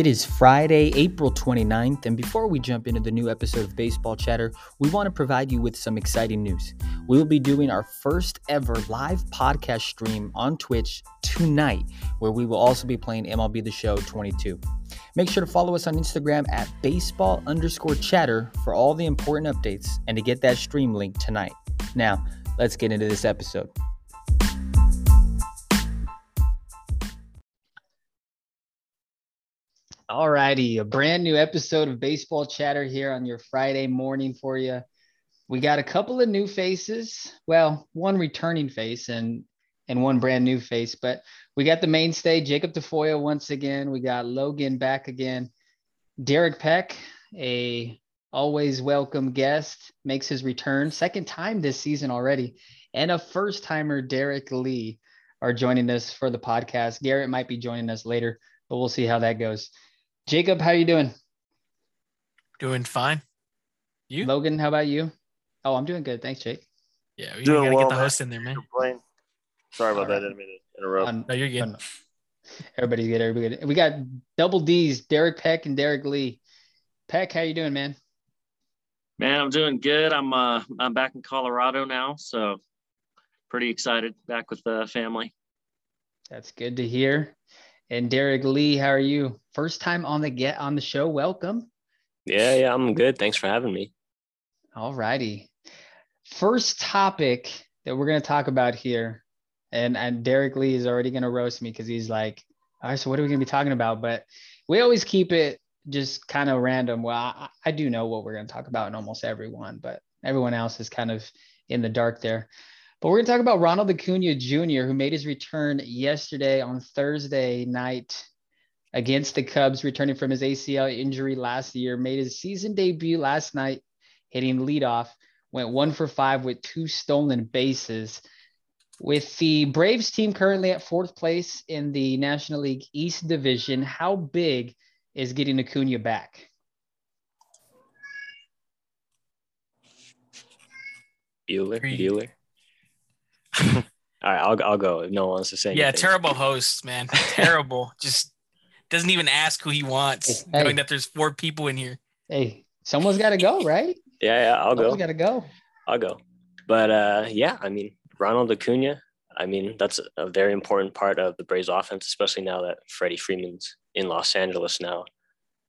It is Friday, April 29th, and before we jump into the new episode of Baseball Chatter, we want to provide you with some exciting news. We will be doing our first ever live podcast stream on Twitch tonight, where we will also be playing MLB The Show 22. Make sure to follow us on Instagram at baseball underscore chatter for all the important updates and to get that stream link tonight. Now, let's get into this episode. All righty, a brand new episode of Baseball Chatter here on your Friday morning for you. We got a couple of new faces. Well, one returning face and and one brand new face, but we got the mainstay Jacob Tafoya once again. We got Logan back again. Derek Peck, a always welcome guest, makes his return second time this season already, and a first timer Derek Lee are joining us for the podcast. Garrett might be joining us later, but we'll see how that goes. Jacob, how you doing? Doing fine. You? Logan, how about you? Oh, I'm doing good. Thanks, Jake. Yeah, we Doing gotta well, get the man. host in there, man. Complain. Sorry about All that. right. Didn't mean to interrupt. Um, No, you're good. Everybody's good. Everybody good. We got double D's, Derek Peck and Derek Lee. Peck, how you doing, man? Man, I'm doing good. I'm uh I'm back in Colorado now, so pretty excited back with the family. That's good to hear. And Derek Lee, how are you? First time on the get on the show. Welcome. Yeah, yeah, I'm good. Thanks for having me. All righty. First topic that we're going to talk about here, and and Derek Lee is already going to roast me because he's like, all right, so what are we going to be talking about? But we always keep it just kind of random. Well, I, I do know what we're going to talk about in almost everyone, but everyone else is kind of in the dark there. But we're going to talk about Ronald Acuna Jr., who made his return yesterday on Thursday night against the Cubs, returning from his ACL injury last year, made his season debut last night, hitting leadoff, went one for five with two stolen bases. With the Braves team currently at fourth place in the National League East Division, how big is getting Acuna back? Bueller, Three. Bueller. All right, I'll I'll go. If no one wants to say Yeah, anything. terrible host, man. terrible. Just doesn't even ask who he wants, Hey. knowing that there's four people in here. Hey, someone's got to go, right? Yeah, yeah, I'll Someone's go. got to go. I'll go. But uh, yeah, I mean Ronald Acuna. I mean that's a very important part of the Braves offense, especially now that Freddie Freeman's in Los Angeles now.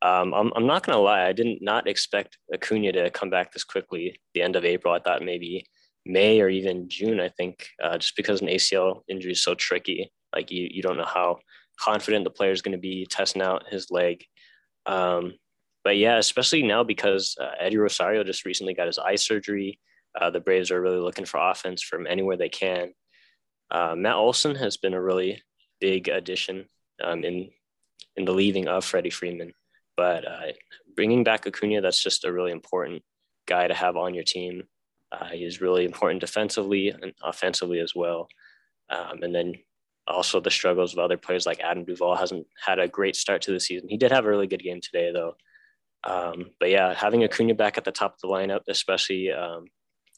Um, I'm I'm not gonna lie, I did not expect Acuna to come back this quickly. The end of April, I thought maybe May or even June. I think uh, just because an ACL injury is so tricky, like you you don't know how confident the player is going to be testing out his leg. Um, but yeah, especially now because uh, Eddie Rosario just recently got his eye surgery. Uh, the Braves are really looking for offense from anywhere they can. Uh, Matt Olson has been a really big addition um, in in the leaving of Freddie Freeman, but uh, bringing back Acuna, that's just a really important guy to have on your team. Uh, he's really important defensively and offensively as well. Um, and then also the struggles of other players like Adam Duvall hasn't had a great start to the season. He did have a really good game today, though. Um, but yeah, having Acuna back at the top of the lineup, especially um,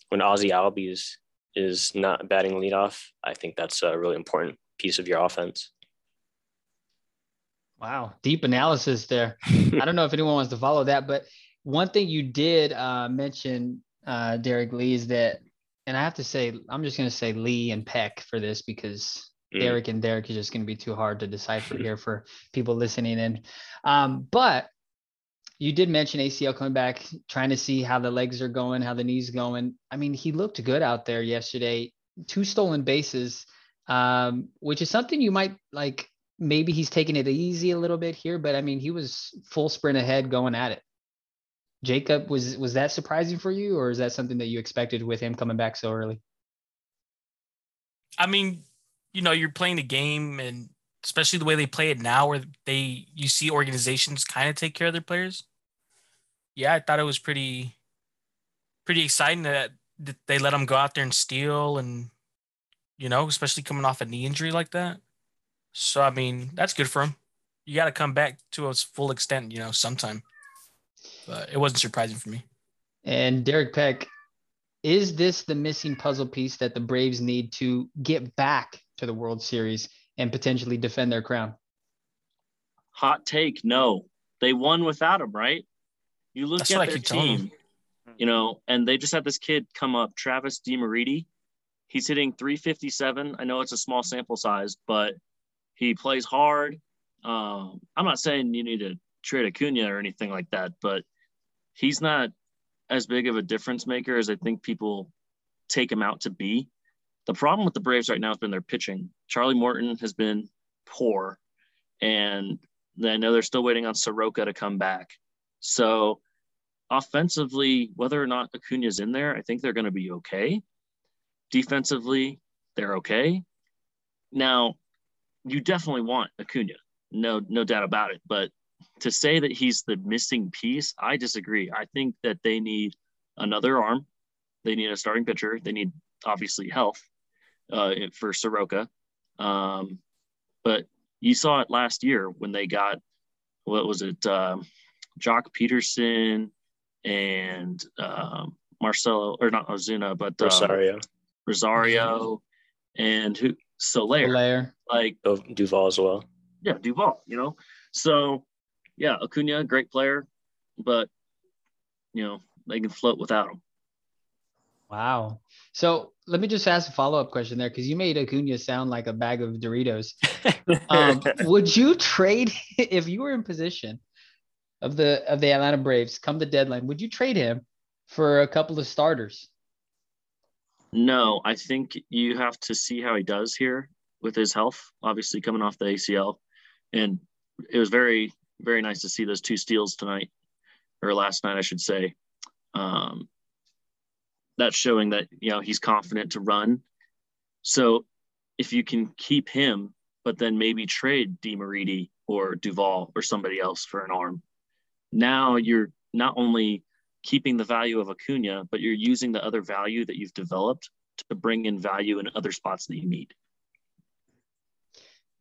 when Ozzy Albies is not batting leadoff, I think that's a really important piece of your offense. Wow, deep analysis there. I don't know if anyone wants to follow that, but one thing you did uh, mention, uh, Derek Lee, is that, and I have to say, I'm just going to say Lee and Peck for this because Mm. Derek and Derek is just going to be too hard to decipher here for people listening in. Um, but you did mention ACL coming back, trying to see how the legs are going, how the knees going. I mean, he looked good out there yesterday. Two stolen bases, um, which is something you might like. Maybe he's taking it easy a little bit here, but I mean, he was full sprint ahead going at it. Jacob, was was that surprising for you, or is that something that you expected with him coming back so early? I mean, you know, you're playing the game, and especially the way they play it now, where they you see organizations kind of take care of their players. Yeah, I thought it was pretty, pretty exciting that, they let him go out there and steal, and you know, especially coming off a knee injury like that. So I mean, that's good for him. You got to come back to its full extent, you know, sometime. But it wasn't surprising for me. And Derek Peck, is this the missing puzzle piece that the Braves need to get back to the World Series and potentially defend their crown? hot take, no. They won without him, right? You look That's at what I their team, you know, and they just had this kid come up, Travis Demeritte. He's hitting 357. I know it's a small sample size, but he plays hard. Um, I'm not saying you need to trade Acuna or anything like that, but he's not as big of a difference maker as I think people take him out to be. The problem with the Braves right now has been their pitching. Charlie Morton has been poor, and I know they're still waiting on Soroka to come back. So, offensively, whether or not Acuna's in there, I think they're going to be okay. Defensively, they're okay. Now, you definitely want Acuna, no, no doubt about it. But to say that he's the missing piece, I disagree. I think that they need another arm. They need a starting pitcher. They need obviously health uh, for Soroka. Um, but you saw it last year when they got what was it, um, Joc Pederson and um, Marcelo or not Ozuna, but um, Rosario, Rosario, and who Soler. Layer. Like oh, Duvall as well. yeah, Duvall, you know. So yeah, Acuna, great player, but you know, they can float without him. Wow. So let me just ask a follow up question there because you made Acuna sound like a bag of Doritos. Um, would you trade if you were in position of the of the Atlanta Braves come the deadline? Would you trade him for a couple of starters? No, I think you have to see how he does here with his health, obviously coming off the ACL. And it was very, very nice to see those two steals tonight, or last night, I should say. Um, that's showing that, you know, he's confident to run. So if you can keep him, but then maybe trade Demeritte or Duvall or somebody else for an arm, now you're not only keeping the value of Acuna, but you're using the other value that you've developed to bring in value in other spots that you need.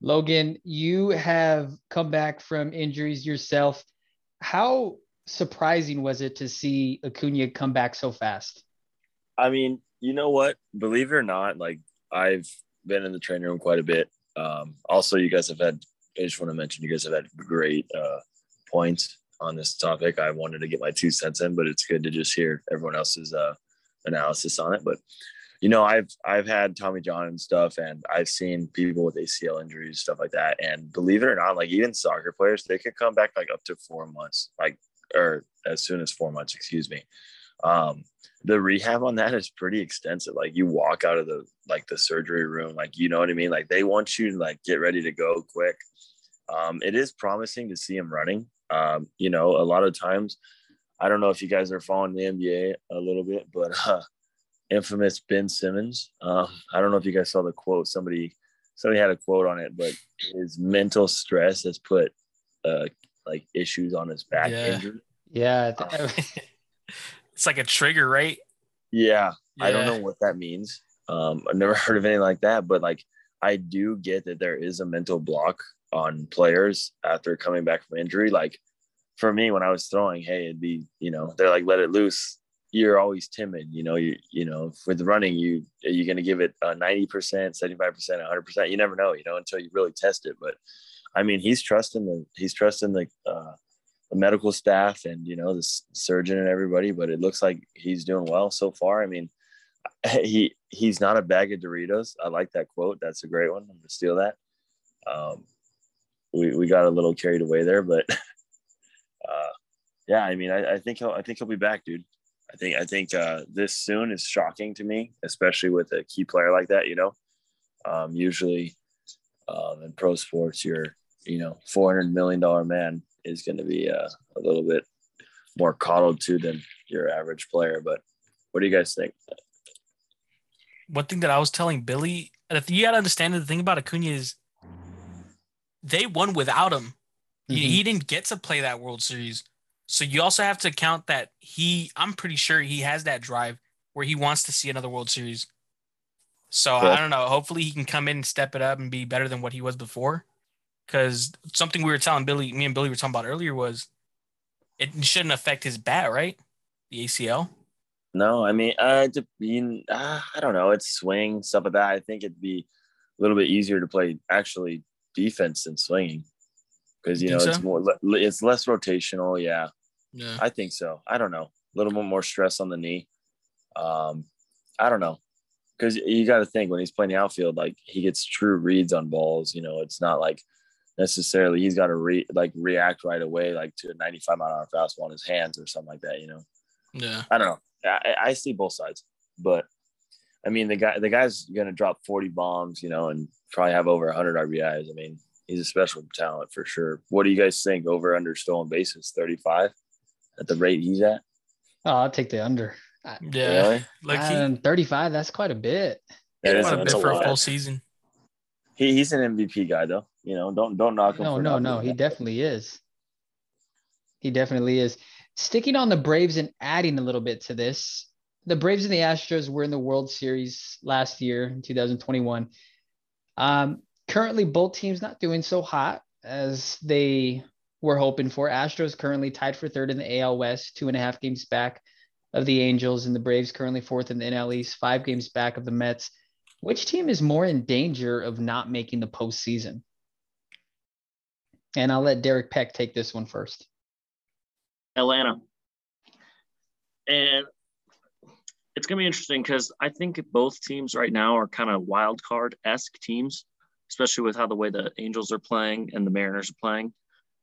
Logan, you have come back from injuries yourself. How surprising was it to see Acuna come back so fast? I mean, you know what? Believe it or not, like I've been in the training room quite a bit. Um, also, you guys have had. I just want to mention you guys have had great uh, points on this topic. I wanted to get my two cents in, but it's good to just hear everyone else's uh, analysis on it. But you know, I've I've had Tommy John and stuff, and I've seen people with ACL injuries, stuff like that. And believe it or not, like even soccer players, they could come back like up to four months, like or as soon as four months, excuse me. Um, the rehab on that is pretty extensive. Like you walk out of the like the surgery room, like you know what I mean. Like they want you to like get ready to go quick. Um, it is promising to see him running. Um, you know, a lot of times, I don't know if you guys are following the NBA a little bit, but uh, infamous Ben Simmons. Um, I don't know if you guys saw the quote. Somebody somebody had a quote on it, but his mental stress has put uh, like issues on his back Yeah. injury. Yeah. it's like a trigger, right? Yeah, I don't know what that means. Um, I've never heard of anything like that, but like I do get that there is a mental block on players after coming back from injury. Like for me, when I was throwing, hey, it'd be you know they're like let it loose. You're always timid, you know. You you know with running, you you're gonna give it a ninety percent, seventy five percent, hundred percent. You never know, you know, until you really test it. But I mean, he's trusting the he's trusting the uh, the medical staff and you know the surgeon and everybody. But it looks like he's doing well so far. I mean, he he's not a bag of Doritos. I like that quote. That's a great one. I'm gonna steal that. Um, we we got a little carried away there, but uh, yeah, I mean, I, I think he'll I think he'll be back, dude. I think I think uh, this soon is shocking to me, especially with a key player like that. You know, um, usually um, in pro sports, your you know four hundred million dollar man is going to be uh, a little bit more coddled to than your average player. But what do you guys think? One thing that I was telling Billy, and if you got to understand the thing about Acuna is they won without him. He, Mhm. he didn't get to play that World Series. So you also have to count that he, I'm pretty sure he has that drive where he wants to see another World Series. So Yeah. I don't know. Hopefully he can come in and step it up and be better than what he was before. Because something we were telling Billy, me and Billy were talking about earlier was it shouldn't affect his bat, right? The ACL. No, I mean, uh, to, you, uh, I don't know. It's swing stuff like that. I think it'd be a little bit easier to play actually defense than swinging. because you Think know so? it's more it's less rotational. Yeah, Yeah. I think so. I don't know. A little bit more stress on the knee. Um, I don't know. Because you got to think when he's playing the outfield, like he gets true reads on balls. You know, it's not like necessarily he's got to re- like react right away, like to a 95 mile an hour fastball in his hands or something like that. You know, Yeah. I don't know. I, I see both sides, but I mean the guy the guy's gonna drop 40 bombs, you know, and probably have over 100 RBIs. I mean, he's a special talent for sure. What do you guys think? Over under stolen bases 35 at the rate he's at? Oh, I'll take the under. Yeah. Really? Like he, 35, that's quite a bit. That is quite a a bit for a full season. He, he's an MVP guy though. You know, don't don't knock him. No, for no, no, he that. definitely is. He definitely is. Sticking on the Braves and adding a little bit to this, the Braves and the Astros were in the World Series last year in 2021. Um, currently, both teams not doing so hot as they were hoping for. Astros currently tied for third in the AL West, two and a half games back of the Angels, and the Braves currently fourth in the NL East, five games back of the Mets. Which team is more in danger of not making the postseason? And I'll let Derek Peck take this one first. Atlanta. And it's going to be interesting because I think both teams right now are kind of wild card esque teams, especially with how the way the Angels are playing and the Mariners are playing.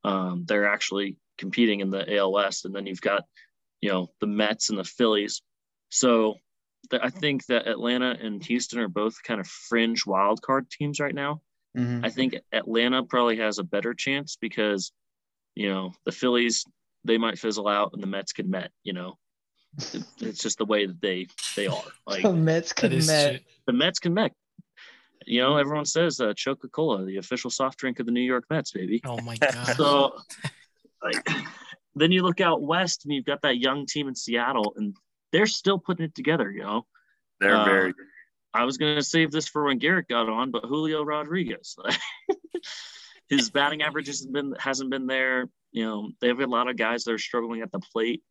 Um, they're actually competing in the AL West, and then you've got, you know, the Mets and the Phillies. So th- I think that Atlanta and Houston are both kind of fringe wild card teams right now. Mhm. I think Atlanta probably has a better chance because, you know, the Phillies they might fizzle out and the Mets can met. You know, it's just the way that they they are. Like The Mets can met. shit. the Mets can met. You know, everyone says uh, Coca Cola, the official soft drink of the New York Mets, baby. Oh my god. So, like, then you look out west and you've got that young team in Seattle, and they're still putting it together. You know, They're Uh, very I was going to save this for when Garrett got on, but Julio Rodriguez, his batting average hasn't been hasn't been there. You know, they have a lot of guys that are struggling at the plate.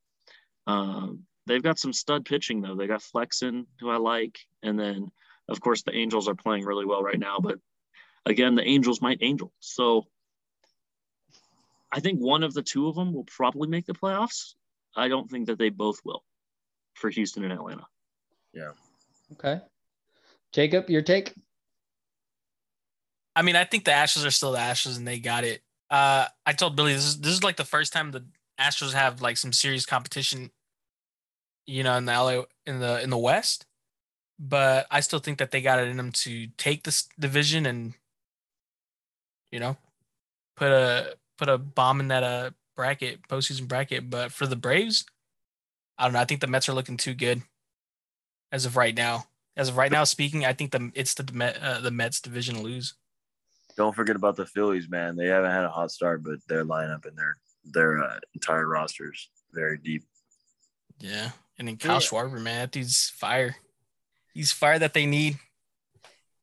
Um, they've got some stud pitching though. They got Flexen, who I like, and then of course the Angels are playing really well right now. But again, the Angels might angel. So I think one of the two of them will probably make the playoffs. I don't think that they both will for Houston and Atlanta. Yeah. Okay. Jacob, your take? I mean, I think the Astros are still the Astros, and they got it. Uh, I told Billy this is this is like the first time the Astros have like some serious competition, you know, in the LA in the in the West. But I still think that they got it in them to take this division and, you know, put a put a bomb in that uh bracket postseason bracket. But for the Braves, I don't know. I think the Mets are looking too good as of right now. As of right now, speaking, I think the it's the Met, uh, the Mets division to lose. Don't forget about the Phillies, man. They haven't had a hot start, but their lineup and their their uh, entire rosters very deep. Yeah. And then Kyle Yeah. Schwarber, man, that dude's fire. He's fire that they need.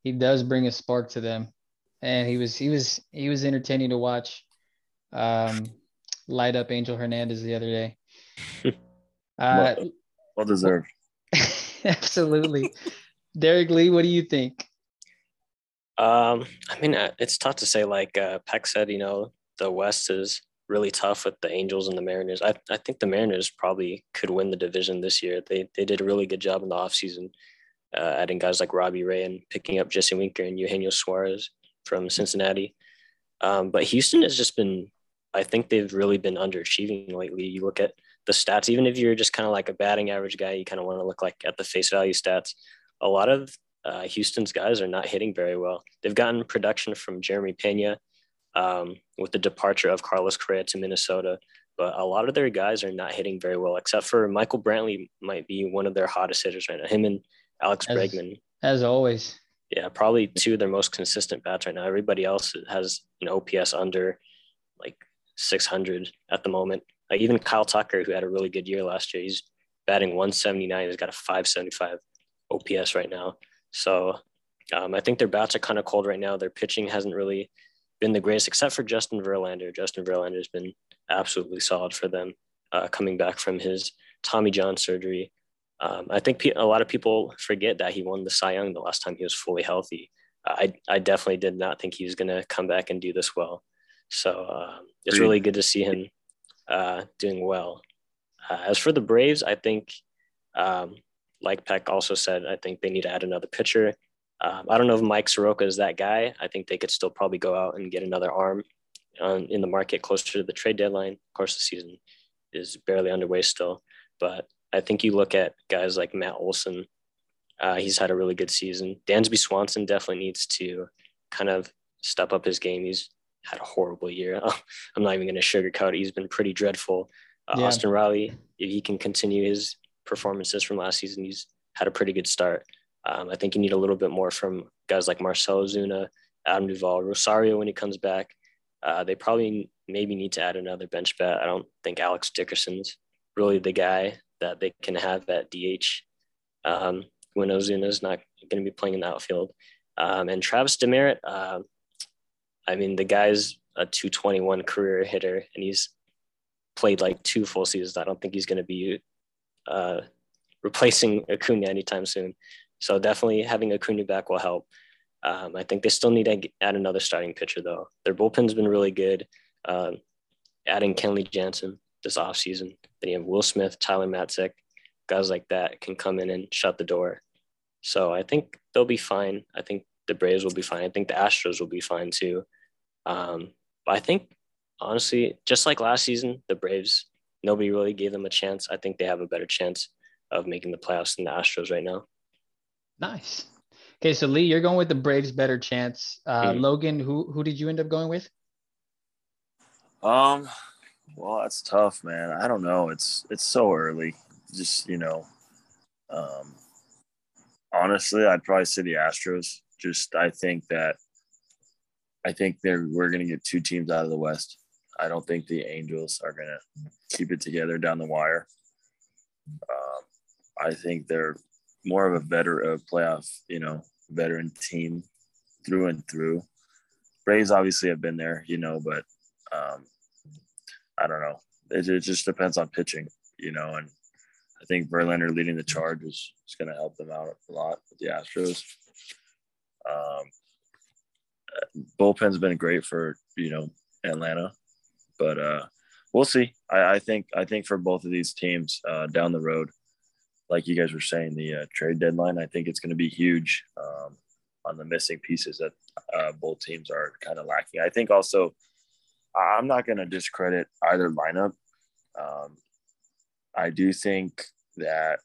He does bring a spark to them. And he was he was he was entertaining to watch um light up Angel Hernandez the other day. Uh Well deserved. absolutely. Derek Lee, what do you think? Um, I mean, uh, it's tough to say. Like uh, Peck said, you know, the West is really tough with the Angels and the Mariners. I, I think the Mariners probably could win the division this year. They they did a really good job in the offseason, uh, adding guys like Robbie Ray and picking up Jesse Winker and Eugenio Suarez from Cincinnati. Um, but Houston has just been, I think they've really been underachieving lately. You look at the stats, even if you're just kind of like a batting average guy, you kind of want to look like at the face value stats. A lot of uh, Houston's guys are not hitting very well. They've gotten production from Jeremy Pena um, with the departure of Carlos Correa to Minnesota, but a lot of their guys are not hitting very well, except for Michael Brantley might be one of their hottest hitters right now. Him and Alex As- Bregman, As always. yeah, probably two of their most consistent bats right now. Everybody else has an OPS under like 600 at the moment. Like even Kyle Tucker, who had a really good year last year, he's batting 179. He's got a 575 OPS right now. So um, I think their bats are kind of cold right now. Their pitching hasn't really been the greatest, except for Justin Verlander. Justin Verlander has been absolutely solid for them, uh, coming back from his Tommy John surgery. Um, I think a lot of people forget that he won the Cy Young the last time he was fully healthy. I, I definitely did not think he was going to come back and do this well. So uh, it's really good to see him uh, doing well. Uh, as for the Braves, I think, um, like Peck also said, I think they need to add another pitcher. Um, I don't know if Mike Soroka is that guy. I think they could still probably go out and get another arm um, in the market closer to the trade deadline. Of course, the season is barely underway still, but I think you look at guys like Matt Olson. Uh, he's had a really good season. Dansby Swanson definitely needs to kind of step up his game. He's had a horrible year. I'm not even going to sugarcoat it. He's been pretty dreadful. Uh, yeah. Austin Riley, if he can continue his performances from last season, he's had a pretty good start. Um, I think you need a little bit more from guys like Marcell Ozuna, Adam Duvall, Rosario when he comes back. Uh, they probably maybe need to add another bench bat. I don't think Alex Dickerson's really the guy that they can have at DH um, when Ozuna's not going to be playing in the outfield. Um, and Travis Demeritte, uh, I mean, the guy's a 221 career hitter and he's played like two full seasons. I don't think he's going to be uh, replacing Acuna anytime soon. So definitely having Acuna back will help. Um, I think they still need to add another starting pitcher though. Their bullpen's been really good. Um, adding Kenley Jansen this offseason. Then you have Will Smith, Tyler Matzek, guys like that can come in and shut the door. So I think they'll be fine. I think the Braves will be fine. I think the Astros will be fine too. Um, but I think honestly, just like last season, the Braves, nobody really gave them a chance. I think they have a better chance of making the playoffs than the Astros right now. Nice. Okay, so Lee, you're going with the Braves better chance. Uh, mm-hmm. Logan, who who did you end up going with? Um, well, that's tough, man. I don't know. It's it's so early. Just you know, um, honestly, I'd probably say the Astros. Just I think that I think they're we're gonna get two teams out of the West. I don't think the Angels are gonna keep it together down the wire. Um, I think they're more of a better a playoff, you know, veteran team through and through. Braves obviously have been there, you know, but um, I don't know. It, it, just depends on pitching, you know, and I think Verlander leading the charge is, is going to help them out a lot with the Astros. Um, bullpen's been great for you know Atlanta, but uh, we'll see. I, I think I think for both of these teams uh, down the road, like you guys were saying, the uh, trade deadline, I think it's going to be huge um, on the missing pieces that uh, both teams are kind of lacking. I think also, I'm not going to discredit either lineup. Um, I do think that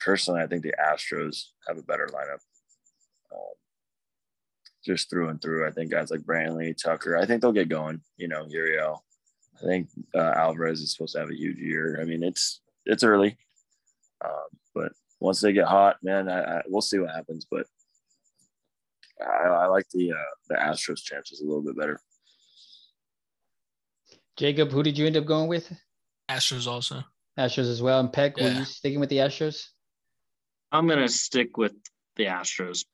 personally, I think the Astros have a better lineup. Um, just through and through. I think guys like Brantley, Tucker, I think they'll get going. You know, Uriel. I think uh, Alvarez is supposed to have a huge year. I mean, it's it's early, um, but once they get hot, man, I, I, we'll see what happens. But I, I like the uh, the Astros chances a little bit better. Jacob, who did you end up going with? Astros also. Astros as well. And Peck, yeah. were you sticking with the Astros? I'm gonna stick with the Astros.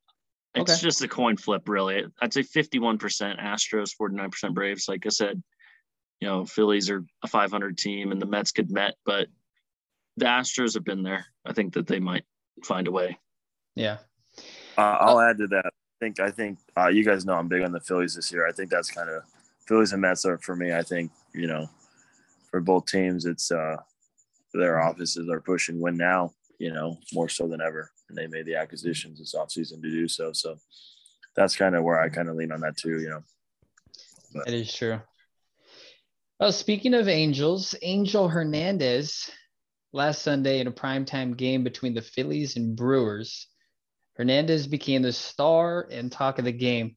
It's okay. just a coin flip, really. I'd say 51% Astros, 49% Braves. Like I said, you know, Phillies are a 500 team and the Mets could met, but the Astros have been there. I think that they might find a way. Yeah. Uh, I'll add to that. I think I think uh, you guys know I'm big on the Phillies this year. I think that's kind of Phillies and Mets are for me. I think you know, for both teams, it's uh, their offices are pushing win now. You know, more so than ever, and they made the acquisitions this offseason to do so. So that's kind of where I kind of lean on that too. You know, but. it is true. Well, speaking of Angels, Angel Hernandez last Sunday in a primetime game between the Phillies and Brewers. Hernandez became the star and talk of the game.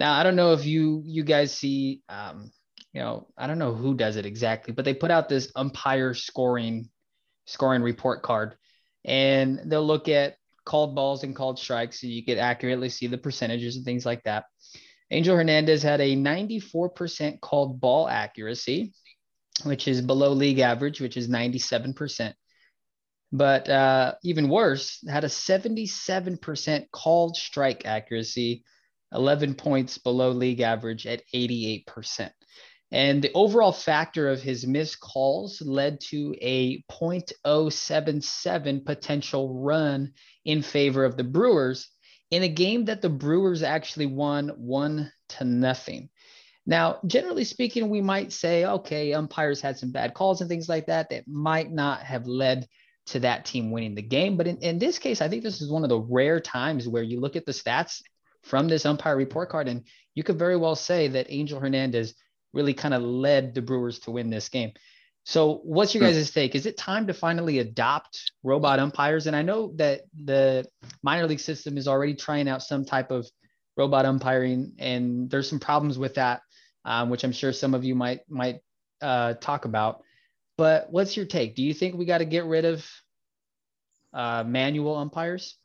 Now, I don't know if you you guys see, um, you know, I don't know who does it exactly, but they put out this umpire scoring scoring report card, and they'll look at called balls and called strikes, so you could accurately see the percentages and things like that. Angel Hernandez had a 94% called ball accuracy, which is below league average, which is 97%. But uh, even worse, had a 77% called strike accuracy, 11 points below league average at 88%. And the overall factor of his missed calls led to a 0.077 potential run in favor of the Brewers in a game that the Brewers actually won one to nothing. Now, generally speaking, we might say, okay, umpires had some bad calls and things like that that might not have led to that team winning the game. But in, in this case, I think this is one of the rare times where you look at the stats from this umpire report card and you could very well say that Angel Hernandez really kind of led the Brewers to win this game. So, what's your guys' take? Is it time to finally adopt robot umpires? And I know that the minor league system is already trying out some type of robot umpiring, and there's some problems with that, um, which I'm sure some of you might might uh, talk about. But what's your take? Do you think we got to get rid of uh, manual umpires?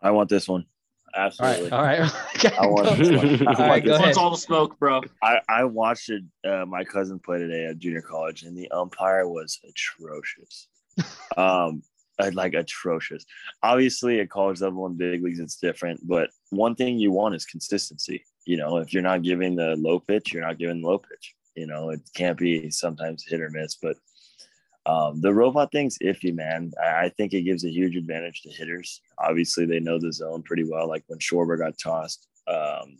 I want this one. Absolutely. All right. All right. I want, all right, go ahead. all the smoke, bro. I, I watched it. Uh, my cousin play today at junior college, and the umpire was atrocious. um, uh, like atrocious. Obviously, at college level and big leagues, it's different. But one thing you want is consistency. You know, if you're not giving the low pitch, you're not giving the low pitch. You know, it can't be sometimes hit or miss, but um, the robot thing's iffy, man. I, I, think it gives a huge advantage to hitters. Obviously, they know the zone pretty well. Like when Schwarber got tossed, um,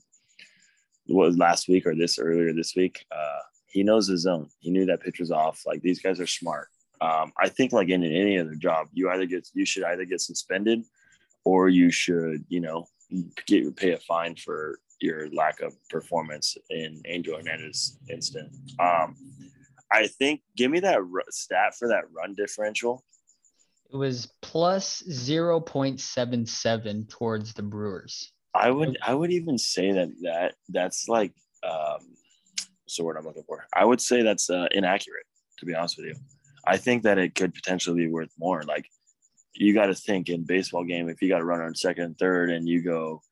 was last week or this earlier this week, uh, he knows the zone. He knew that pitch was off. Like these guys are smart. Um, I think like in any other job, you either get you should either get suspended, or you should you know get pay a fine for your lack of performance in Angel Hernandez instant. Um, I think give me that r- stat for that run differential. It was plus 0.77 towards the Brewers. I would I would even say that that that's like um what's the word I'm looking for? I would say that's uh, inaccurate to be honest with you. I think that it could potentially be worth more. Like you got to think in baseball game if you got a run on second and third and you go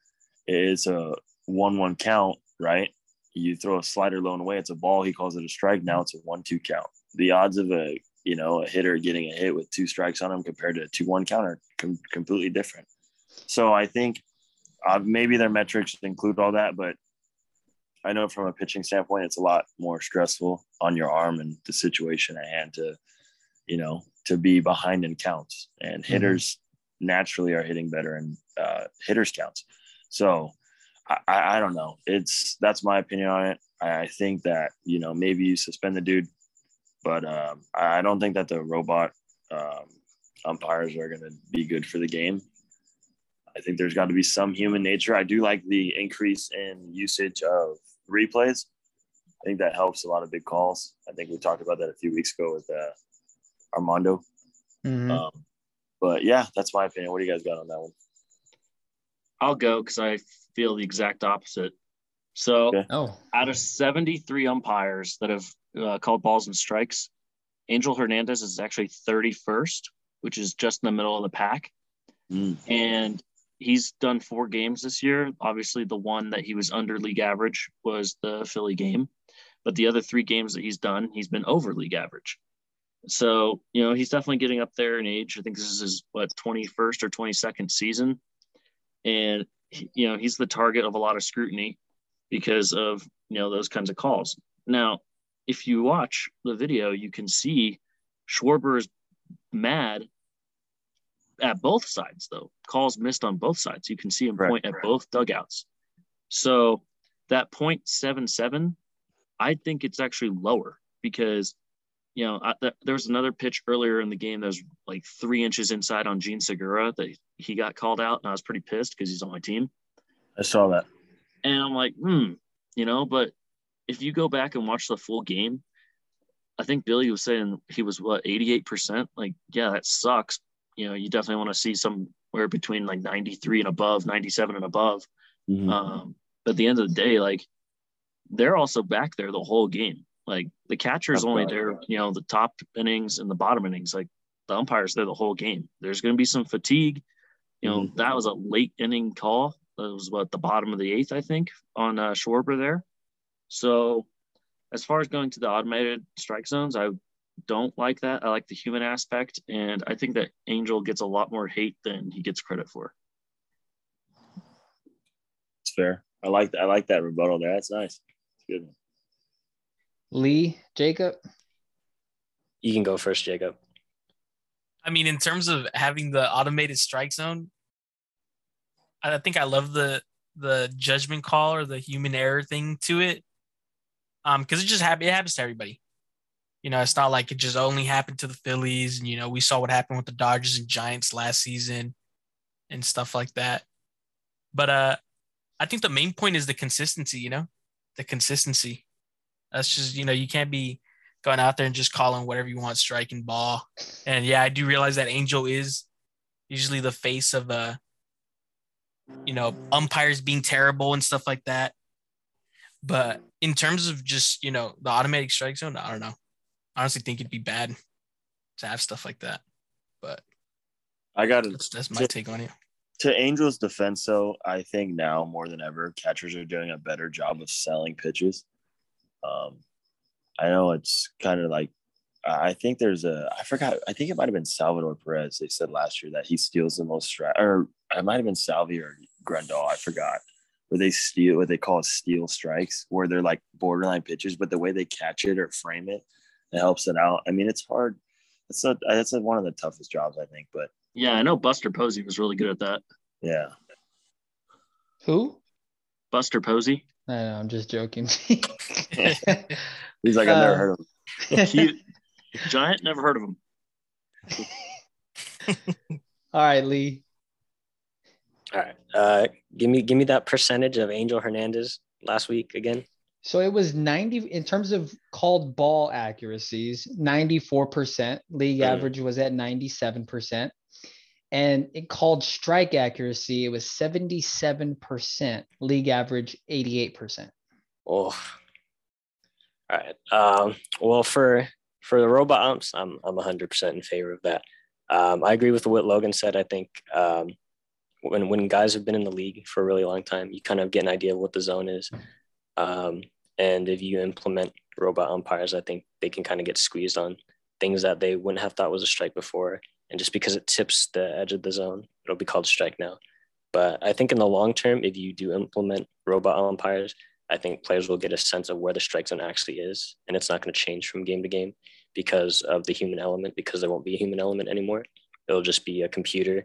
it's a one one count, right? You throw a slider low and away, it's a ball. He calls it a strike. Now it's a one-two count. The odds of a you know a hitter getting a hit with two strikes on him compared to a two-one count are com- completely different. So I think uh, maybe their metrics include all that, but I know from a pitching standpoint, it's a lot more stressful on your arm and the situation at hand to, you know, to be behind in counts. And mm-hmm. hitters mm-hmm. naturally are hitting better in uh, hitters counts. So I, I don't know. It's that's my opinion on it. I think that you know maybe you suspend the dude, but um, I don't think that the robot um, umpires are going to be good for the game. I think there's got to be some human nature. I do like the increase in usage of replays. I think that helps a lot of big calls. I think we talked about that a few weeks ago with uh, Armando. Mm-hmm. Um, but yeah, that's my opinion. What do you guys got on that one? I'll go because I feel the exact opposite. So, okay. oh. out of 73 umpires that have uh, called balls and strikes, Angel Hernandez is actually 31st, which is just in the middle of the pack. Mm. And he's done four games this year. Obviously, the one that he was under league average was the Philly game, but the other three games that he's done, he's been over league average. So, you know, he's definitely getting up there in age. I think this is his, what, 21st or 22nd season and you know he's the target of a lot of scrutiny because of you know those kinds of calls. Now, if you watch the video, you can see Schwarber is mad at both sides though. Calls missed on both sides. You can see him right, point at right. both dugouts. So that 0.77, I think it's actually lower because you know, I, th- there was another pitch earlier in the game that was like three inches inside on Jean Segura that he got called out, and I was pretty pissed because he's on my team. I saw that, and I'm like, hmm, you know, but if you go back and watch the full game, I think Billy was saying he was what 88%. Like, yeah, that sucks. You know, you definitely want to see somewhere between like 93 and above, 97 and above. Mm-hmm. Um, but at the end of the day, like they're also back there the whole game. Like the catcher is only there, you know, the top innings and the bottom innings. Like the umpire's there the whole game. There's going to be some fatigue. You know, mm-hmm. that was a late inning call. That was what the bottom of the eighth, I think, on uh, Schwarber there. So, as far as going to the automated strike zones, I don't like that. I like the human aspect, and I think that Angel gets a lot more hate than he gets credit for. It's fair. I like I like that rebuttal there. That's nice. It's good. Lee, Jacob? You can go first, Jacob. I mean, in terms of having the automated strike zone, I think I love the the judgment call or the human error thing to it. Um, because it just happens. It happens to everybody. You know, it's not like it just only happened to the Phillies, and you know, we saw what happened with the Dodgers and Giants last season, and stuff like that. But uh, I think the main point is the consistency. You know, the consistency. That's just you know you can't be going out there and just calling whatever you want, striking ball. And yeah, I do realize that Angel is usually the face of uh you know umpires being terrible and stuff like that. But in terms of just you know the automatic strike zone, I don't know. I honestly think it'd be bad to have stuff like that. But I got it. that's, that's my take on it. to Angels' defense, though, I think now more than ever, catchers are doing a better job of selling pitches. Um, I know it's kind of like I think there's a I forgot I think it might have been Salvador Perez. They said last year that he steals the most strike, or it might have been Salvy or Grandal. I forgot where they steal what they call steal strikes, where they're like borderline pitches, but the way they catch it or frame it, it helps it out. I mean, it's hard. It's a that's a, one of the toughest jobs I think, but Yeah, I know Buster Posey was really good at that. yeah. Who? Buster Posey. I know, I'm just joking. He's like I've never Uh, heard of him. He, Giant, never heard of him. All right, Lee. All right. Uh, give me give me that percentage of Angel Hernandez last week again. So it was 90 in terms of called ball accuracies, 94%. League Mm. average was at 97%. And it called strike accuracy, it was 77%. League average 88%. Oh. All right. Um, well, for for the robot umps, I'm I'm 100% in favor of that. Um, I agree with what Logan said. I think um, when when guys have been in the league for a really long time, you kind of get an idea of what the zone is. Um, and if you implement robot umpires, I think they can kind of get squeezed on things that they wouldn't have thought was a strike before. And just because it tips the edge of the zone, it'll be called strike now. But I think in the long term, if you do implement robot umpires, I think players will get a sense of where the strike zone actually is, and it's not going to change from game to game because of the human element. Because there won't be a human element anymore. It'll just be a computer,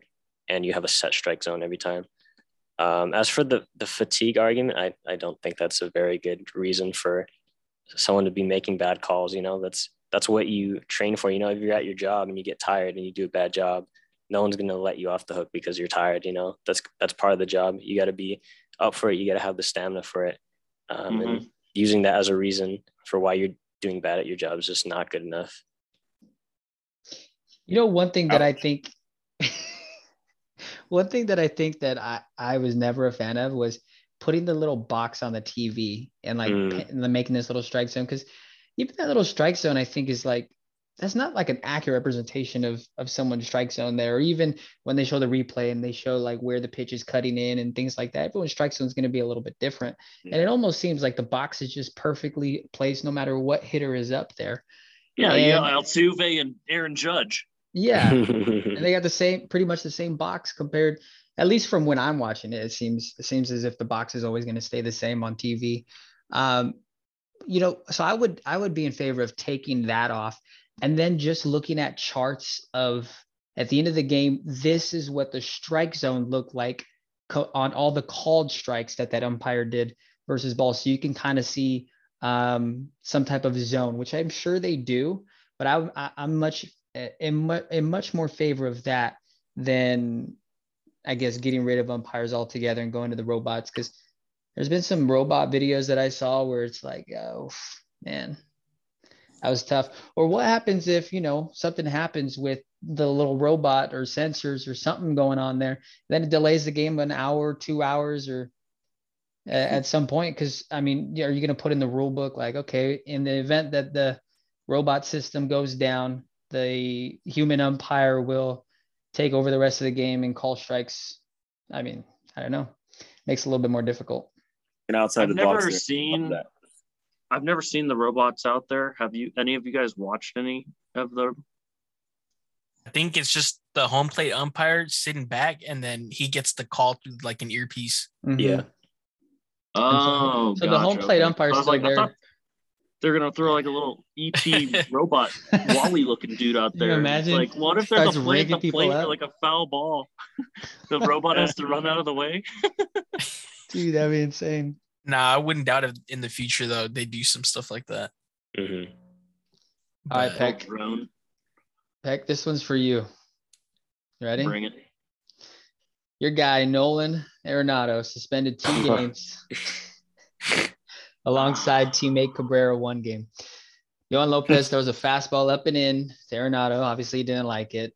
and you have a set strike zone every time. Um, as for the the fatigue argument, I I don't think that's a very good reason for someone to be making bad calls. You know, that's that's what you train for. You know, if you're at your job and you get tired and you do a bad job, no one's going to let you off the hook because you're tired. You know, that's that's part of the job. You got to be up for it. You got to have the stamina for it. Um, And using that as a reason for why you're doing bad at your job is just not good enough. You know, one thing that I think, one thing that I think that I, I was never a fan of was putting the little box on the TV and like Mm. and making this little strike zone. Cause even that little strike zone, I think is like, that's not like an accurate representation of, of someone's strike zone there. Or even when they show the replay and they show like where the pitch is cutting in and things like that, everyone's strike zone is going to be a little bit different. And it almost seems like the box is just perfectly placed no matter what hitter is up there. Yeah, yeah, And- Altuve and Aaron Judge. Yeah. and they got the same pretty much the same box compared at least from when i'm watching it it seems it seems as if the box is always going to stay the same on tv um you know so i would i would be in favor of taking that off and then just looking at charts of at the end of the game this is what the strike zone looked like co- on all the called strikes that that umpire did versus ball. So you can kind of see um some type of zone which i'm sure they do but I, I i'm much in, mu- in much more favor of that than I guess getting rid of umpires altogether and going to the robots because there's been some robot videos that I saw where it's like, oh man, that was tough. Or what happens if you know something happens with the little robot or sensors or something going on there? Then it delays the game an hour, two hours, or uh, at some point. Because I mean, are you going to put in the rule book like, okay, in the event that the robot system goes down, the human umpire will take over the rest of the game and call strikes. I mean, I don't know. Makes it a little bit more difficult. And outside I've the never box, there. seen- Love that. I've never seen the robots out there. Have you? Any of you guys watched any of the? I think it's just the home plate umpire sitting back, and then he gets the call through like an earpiece. Mhm. Yeah. Oh, so the home plate okay. umpire's I like, there. they're gonna throw like a little ET robot WALL-E looking dude out Can you there. imagine? Like, what if there's Starts a play, the people play for like a foul ball? the robot has to run out of the way. Dude, that'd be insane. Nah, I wouldn't doubt if in the future though they do some stuff like that. Mm-hmm. All right, But- Peck. Drone, Peck, this one's for you. You ready? bring it. Your guy Nolan Arenado suspended two games alongside teammate Cabrera one game. Yoan Lopez throws a fastball up and in. to Arenado obviously didn't like it.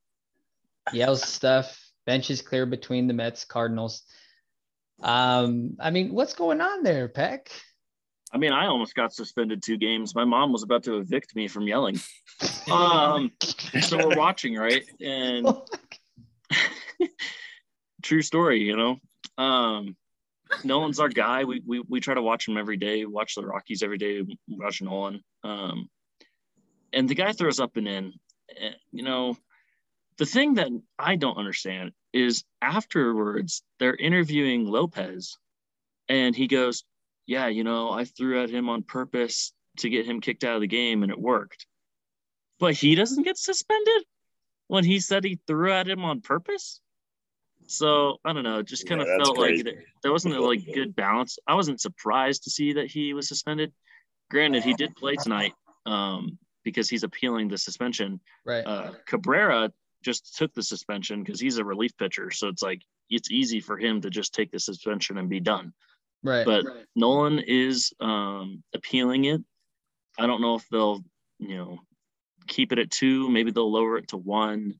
Yells stuff. Bench is clear between the Mets Cardinals. Um, I mean, what's going on there, Peck? I mean, I almost got suspended two games. My mom was about to evict me from yelling. Um, so we're watching, right? And true story, you know. Um, Nolan's our guy. We, we we try to watch him every day. Watch the Rockies every day. Watch Nolan. Um, and the guy throws up and in. You know, the thing that I don't understand is afterwards they're interviewing Lopez, and he goes, "Yeah, you know, I threw at him on purpose to get him kicked out of the game, and it worked." But he doesn't get suspended when he said he threw at him on purpose. So I don't know. It just kind Yeah, of that's felt like crazy. there, there wasn't a like good balance. I wasn't surprised to see that he was suspended. Granted, he did play tonight um, because he's appealing the suspension. Right. Uh, Cabrera just took the suspension because he's a relief pitcher, so it's like it's easy for him to just take the suspension and be done. right. But Nolan is um, appealing it. I don't know if they'll, you know, keep it at two. Maybe they'll lower it to one.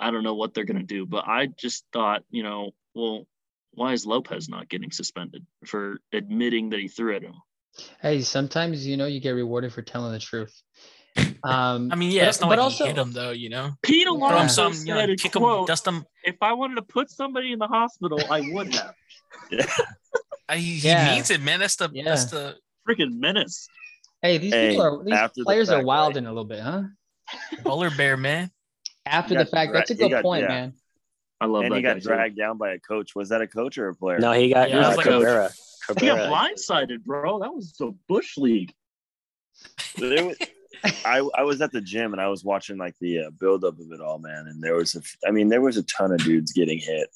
I don't know what they're going to do, but I just thought, you know, well, why is Lopez not getting suspended for admitting that he threw at him? hey, sometimes you know you get rewarded for telling the truth. Um, I mean, yeah, but- it's not but like also- he hit him though, you know. Pete Throw him Alonso some, you know, said, kick him, quote, dust him. if I wanted to put somebody in the hospital, I would have. I, he Yeah. means it, man. That's the Yeah. that's the Freaking menace. hey, these Hey, people are these after the players are fact, wilding a little bit, huh? polar bear, man. After He the fact, that's a good got- point, yeah. man. I love and that he guy. got too. dragged down by a coach. Was that a coach or a player? No, he got Yeah, it was uh, like a- Cabrera. He got blindsided, bro. That was the Bush League. I, I was at the gym and I was watching like the uh, buildup of it all, man. And there was a, f- I mean, there was a ton of dudes getting hit.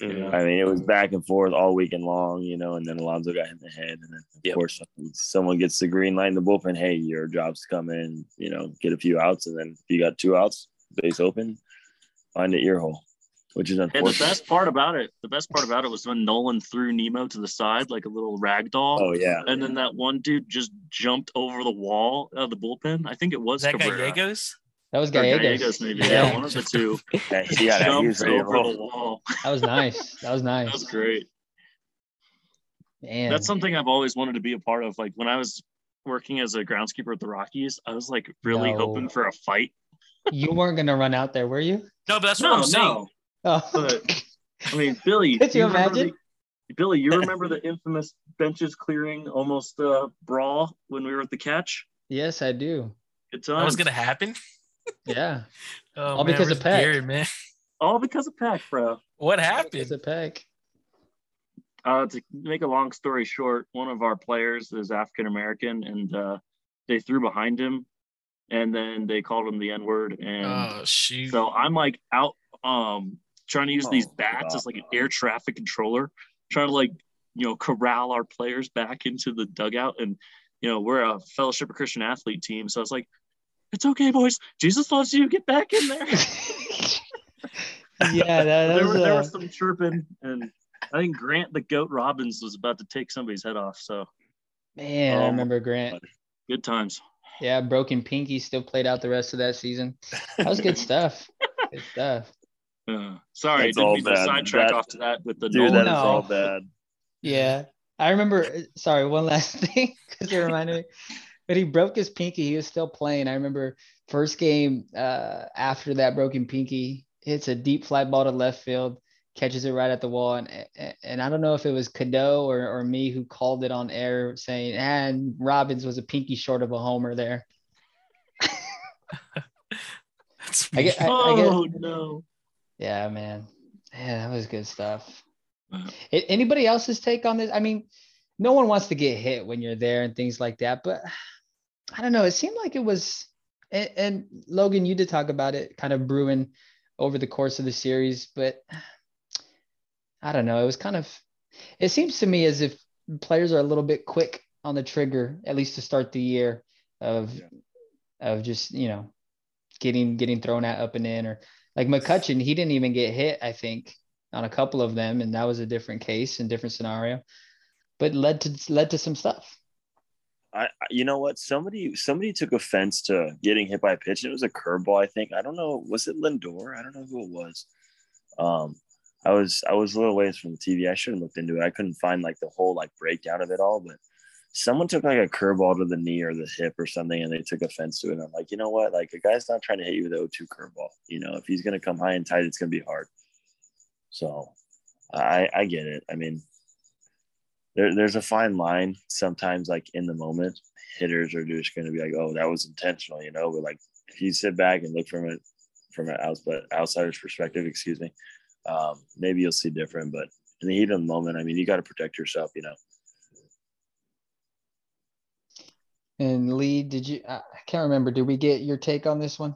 Mhm. I mean, it was back and forth all weekend long, you know. And then Alonso got hit in the head, and then of Yep. course someone gets the green light in the bullpen. Hey, your job's to come in, you know, get a few outs, and then if you got two outs, base open, find the ear hole, which is And the best part about it, the best part about it was when Nolan threw Nemo to the side like a little rag doll. Oh yeah, And then that one dude just jumped over the wall of the bullpen. I think it was Was that Cabrera. Gallegos? That was Or Gallegos. Gallegos, maybe. Yeah. Yeah. one of the two. yeah, he, got, Jumped ready to over the wall. That was nice. That was nice. That was great. Man. That's something I've always wanted to be a part of. Like when I was working as a groundskeeper at the Rockies, I was like really No. hoping for a fight. you weren't gonna run out there, were you? No, but that's what No, I'm saying. no. Oh. But I mean, Billy, Could you remember imagine? the- Billy, you remember the infamous benches clearing almost uh, brawl when we were at the catch? yes, I do. Good time. That was gonna happen. Yeah. Oh, All man, because of where's Peck. Garrett, man. All because of Pack, bro. What It's happened? a peck. Uh, to make a long story short, one of our players is African American, and uh, they threw behind him, and then they called him the N word, and Oh shoot. so I'm like out, um, trying to use these Oh, bats God. as like an air traffic controller, trying to like you know corral our players back into the dugout, and you know we're a Fellowship of Christian Athlete team, so I was like, it's okay, boys, Jesus loves you, get back in there. yeah, that, that there, was, were, there uh, was some chirping, and I think Grant the Goat Robbins was about to take somebody's head off. So man, I Oh, remember Grant. good times. Yeah, broken pinky still played out the rest of that season. That was good stuff. Good stuff. Uh, sorry, That's didn't all mean to bad. sidetrack That- off to that with the dude, Nolan. that is No. all bad. Yeah. I remember, sorry, one last thing because it reminded me. But he broke his pinky. He was still playing. I remember first game uh, after that broken pinky, hits a deep fly ball to left field, catches it right at the wall. And and I don't know if it was Cadeau or, or me who called it on air saying, and Robbins was a pinky short of a homer there. That's I get, I, I oh no! Yeah, man. Yeah, that was good stuff. Uh, Anybody else's take on this? I mean, no one wants to get hit when you're there and things like that, but I don't know. It seemed like it was, and, and Logan, you did talk about it kind of brewing over the course of the series, but I don't know. It was kind of, it seems to me as if players are a little bit quick on the trigger, at least to start the year, of Yeah. of just you know getting getting thrown at up and in, or like McCutcheon, he didn't even get hit, I think, on a couple of them, and that was a different case and different scenario, but led to led to some stuff. I, you know what? Somebody somebody took offense to getting hit by a pitch. It was a curveball, I think. I don't know. Was it Lindor? I don't know who it was. Um, I was I was a little ways from the TV. I should have looked into it. I couldn't find like the whole like breakdown of it all, but someone took like a curveball to the knee or the hip or something, and they took offense to it. And I'm like, you know what? Like a guy's not trying to hit you with an 0-2 curveball. You know, if he's gonna come high and tight, it's gonna be hard. So I I get it. I mean, there, there's a fine line sometimes like in the moment hitters are just to be like oh that was intentional you know but like if you sit back and look from it from an outside, outsider's perspective excuse me um, maybe you'll see different but in the heat of the moment i mean you got to protect yourself you know And Lee, did you? I I can't remember. Did we get your take on this one?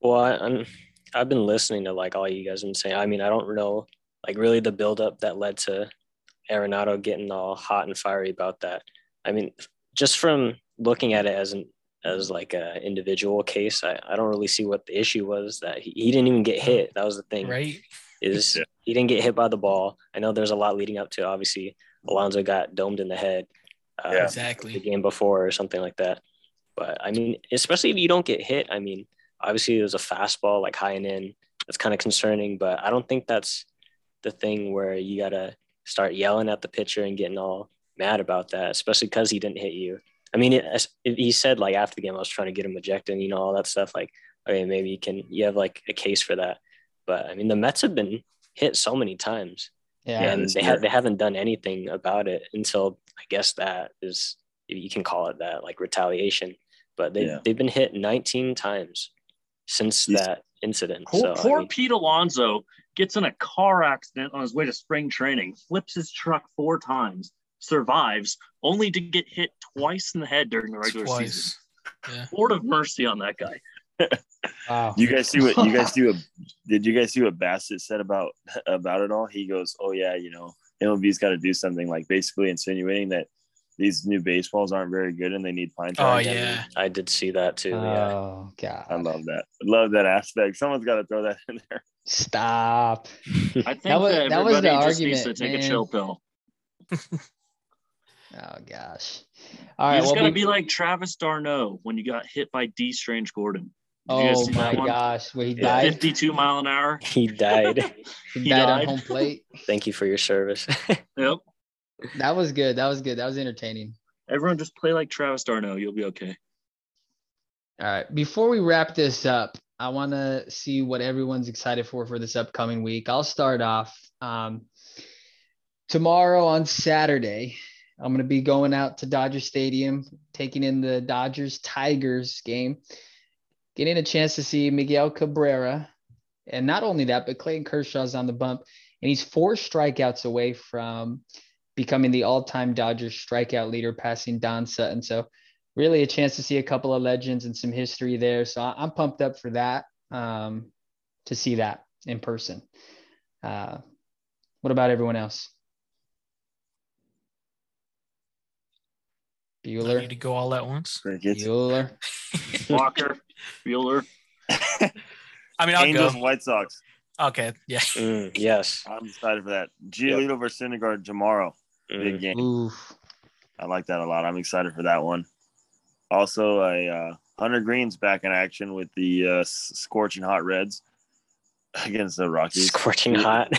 Well, I, I'm I've been listening to like all you guys been saying. I mean, I don't know like really the buildup that led to Arenado getting all hot and fiery about that. I mean, just from looking at it as an as like a individual case, I, I don't really see what the issue was that he, he didn't even get hit. That was the thing. Right. Is Yeah. he didn't get hit by the ball. I know there's a lot leading up to obviously Alonso got domed in the head. Uh, Yeah. the game before or something like that. But I mean, especially if you don't get hit, I mean, obviously there's a fastball like high and in. That's kind of concerning, but I don't think that's the thing where you gotta start yelling at the pitcher and getting all mad about that, especially because he didn't hit you. I mean, it, it, he said like after the game, I was trying to get him ejected, and, you know, all that stuff. Like, okay, maybe you can you have like a case for that. But I mean, the Mets have been hit so many times Yeah. Yeah, and they year. have they haven't done anything about it until I guess that is you can call it that like retaliation. But they Yeah. they've been hit 19 times since Yes. that incident. Poor, so I poor mean, Pete Alonso gets in a car accident on his way to spring training, flips his truck four times, survives, only to get hit twice in the head during the regular season. Yeah. Lord of mercy on that guy. Wow. you guys see what you guys see what did you guys see what Bassitt said about about it all he goes oh yeah you know mlb's got to do something like basically insinuating that these new baseballs aren't very good and they need pine Oh tar. yeah. I did see that too. yeah. Oh God. I love that. Love that aspect. Someone's got to throw that in there. Stop. I think That was- that, that was everybody the just needs to take man. a chill pill. Oh gosh. All you just Well, gotta be- be like Travis d'Arnaud when you got hit by Dee Strange-Gordon. Did you guys oh my gosh, where he Yeah. died. 52 mile an hour. He died. He, he died, died. on home plate. Thank you for your service. Yep. That was good. That was good. That was entertaining. Everyone just play like Travis d'Arnaud. You'll be okay. All right. Before we wrap this up, I want to see what everyone's excited for for this upcoming week. I'll start off. Um, tomorrow on Saturday, I'm going to be going out to Dodger Stadium, taking in the Dodgers Tigers game, getting a chance to see Miguel Cabrera. And not only that, but Clayton Kershaw's on the bump, and he's four strikeouts away from becoming the all time Dodgers strikeout leader, passing Don Sutton. So, really a chance to see a couple of legends and some history there. So I'm pumped up for that, um, to see that in person. Uh, what about everyone else? I need Bueller. to go all at once. Crickets. Bueller. Walker, Bueller. I mean, I'll Angels go. and White Sox. Okay. Yeah. Mm, yes. I'm excited for that. Giolito versus Syndergaard tomorrow. Big Mm. game. Oof. I like that a lot. I'm excited for that one. Also, a uh, Hunter Greene's back in action with the uh, scorching hot Reds against the Rockies. Scorching hot.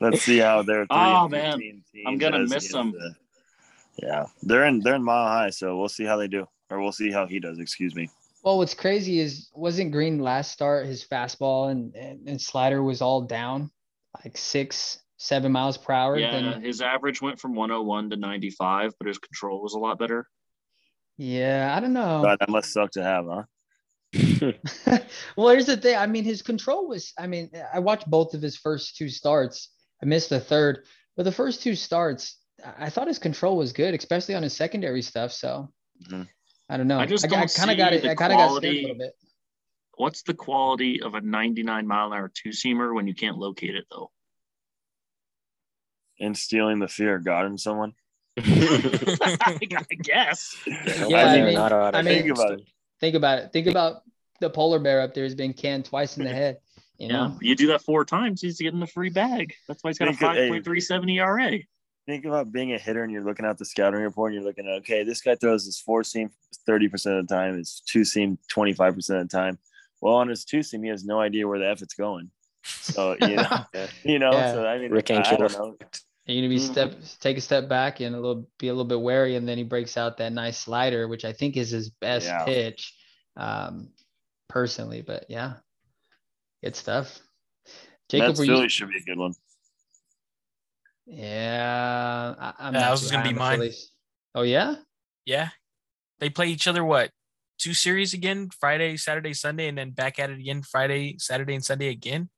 Let's see how they're. three Oh, and man. 15 I'm gonna miss them. the- yeah, they're in they're in mile high, so we'll see how they do, or we'll see how he does. Excuse me. Well, what's crazy is wasn't Greene last start his fastball and, and, and slider was all down like six, seven miles per hour. Yeah, Then his average went from 101 to 95, but his control was a lot better. yeah, I don't know. God, that must suck to have, huh? well, here's the thing. I mean, his control was. I mean, I watched both of his first two starts. I missed the third, but the first two starts, I I thought his control was good, especially on his secondary stuff. So Mhm. I don't know. I just I, don't kind of got it. I kind of got scared a little bit. What's the quality of a 99 mile an hour two seamer when you can't locate it though? And stealing the fear of God in someone. I guess. Yeah, I mean- I mean- Think about it. Think about it. Think about the polar bear up there has been canned twice in the head. You Yeah, you do that four times, he's getting a free bag. That's why he's got a Think of- 5.37 ERA. Think about being a hitter and you're looking at the scouting report and you're looking at, okay, this guy throws his four seam 30% of the time, his two seam 25% of the time. Well, on his two seam, he has no idea where the F it's going. So, you know, you know, Yeah. so I mean, Rick I, I Ankiel. don't know. you're gonna be Mhm. step take a step back and a little be a little bit wary, and then he breaks out that nice slider, which I think is his best Yeah. pitch, um, personally. But yeah, good stuff. Jacob, Mets Philly you? should be a good one. Yeah, I, not that was too gonna be mine. Phillies. Oh yeah, Yeah. They play each other what? Two series again, Friday, Saturday, Sunday, and then back at it again Friday, Saturday, and Sunday again.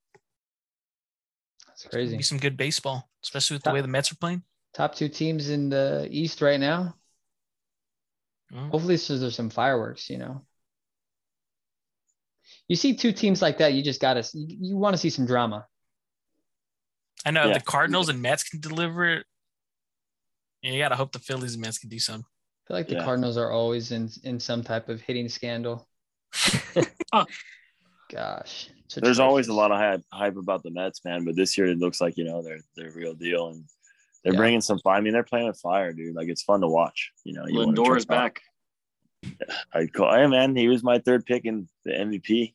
that's crazy. Be some good baseball, especially with the way the Mets are playing. Top two teams in the East right now. Mm. Hopefully, so there's some fireworks. You know, you see two teams like that, you just gotta you, you want to see some drama. I know Yeah. the Cardinals and Mets can deliver it. Yeah, you gotta hope the Phillies and Mets can do some. I feel like the Yeah. Cardinals are always in in some type of hitting scandal. Gosh, it's There's always a lot of hype, hype about the Mets, man. But this year it looks like you know they're they're real deal, and they're Yeah. bringing some fire. I mean, they're playing with fire, dude. Like it's fun to watch. You know, you Lindor is back. I call, hey man, he was my third pick in the MVP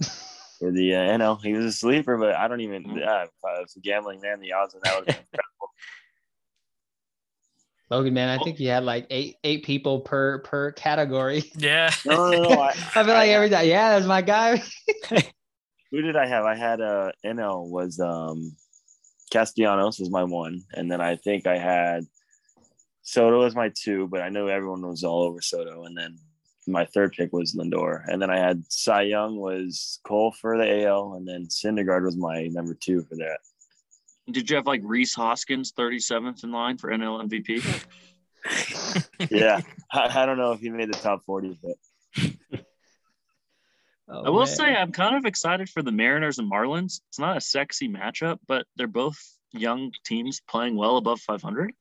for the uh, NL. He was a sleeper, but I don't even. Mhm. Yeah, if I was gambling, man, the odds on that would have been incredible. Logan, man. I Oh. think you had like eight eight people per per category. Yeah. No, no, no. I, I feel like every time, yeah, that's my guy. who did I have? I had uh, NL was um, Castellanos was my one, and then I think I had Soto as my two, but I know everyone was all over Soto, and then my third pick was Lindor, and then I had Cy Young was Cole for the AL, and then Syndergaard was my number two for that. Did you have like Rhys Hoskins 37th in line for NL MVP? Yeah, I, I don't know if he made the top forty, but Oh, I will man. say I'm kind of excited for the Mariners and Marlins. It's not a sexy matchup, but they're both young teams playing well above 500.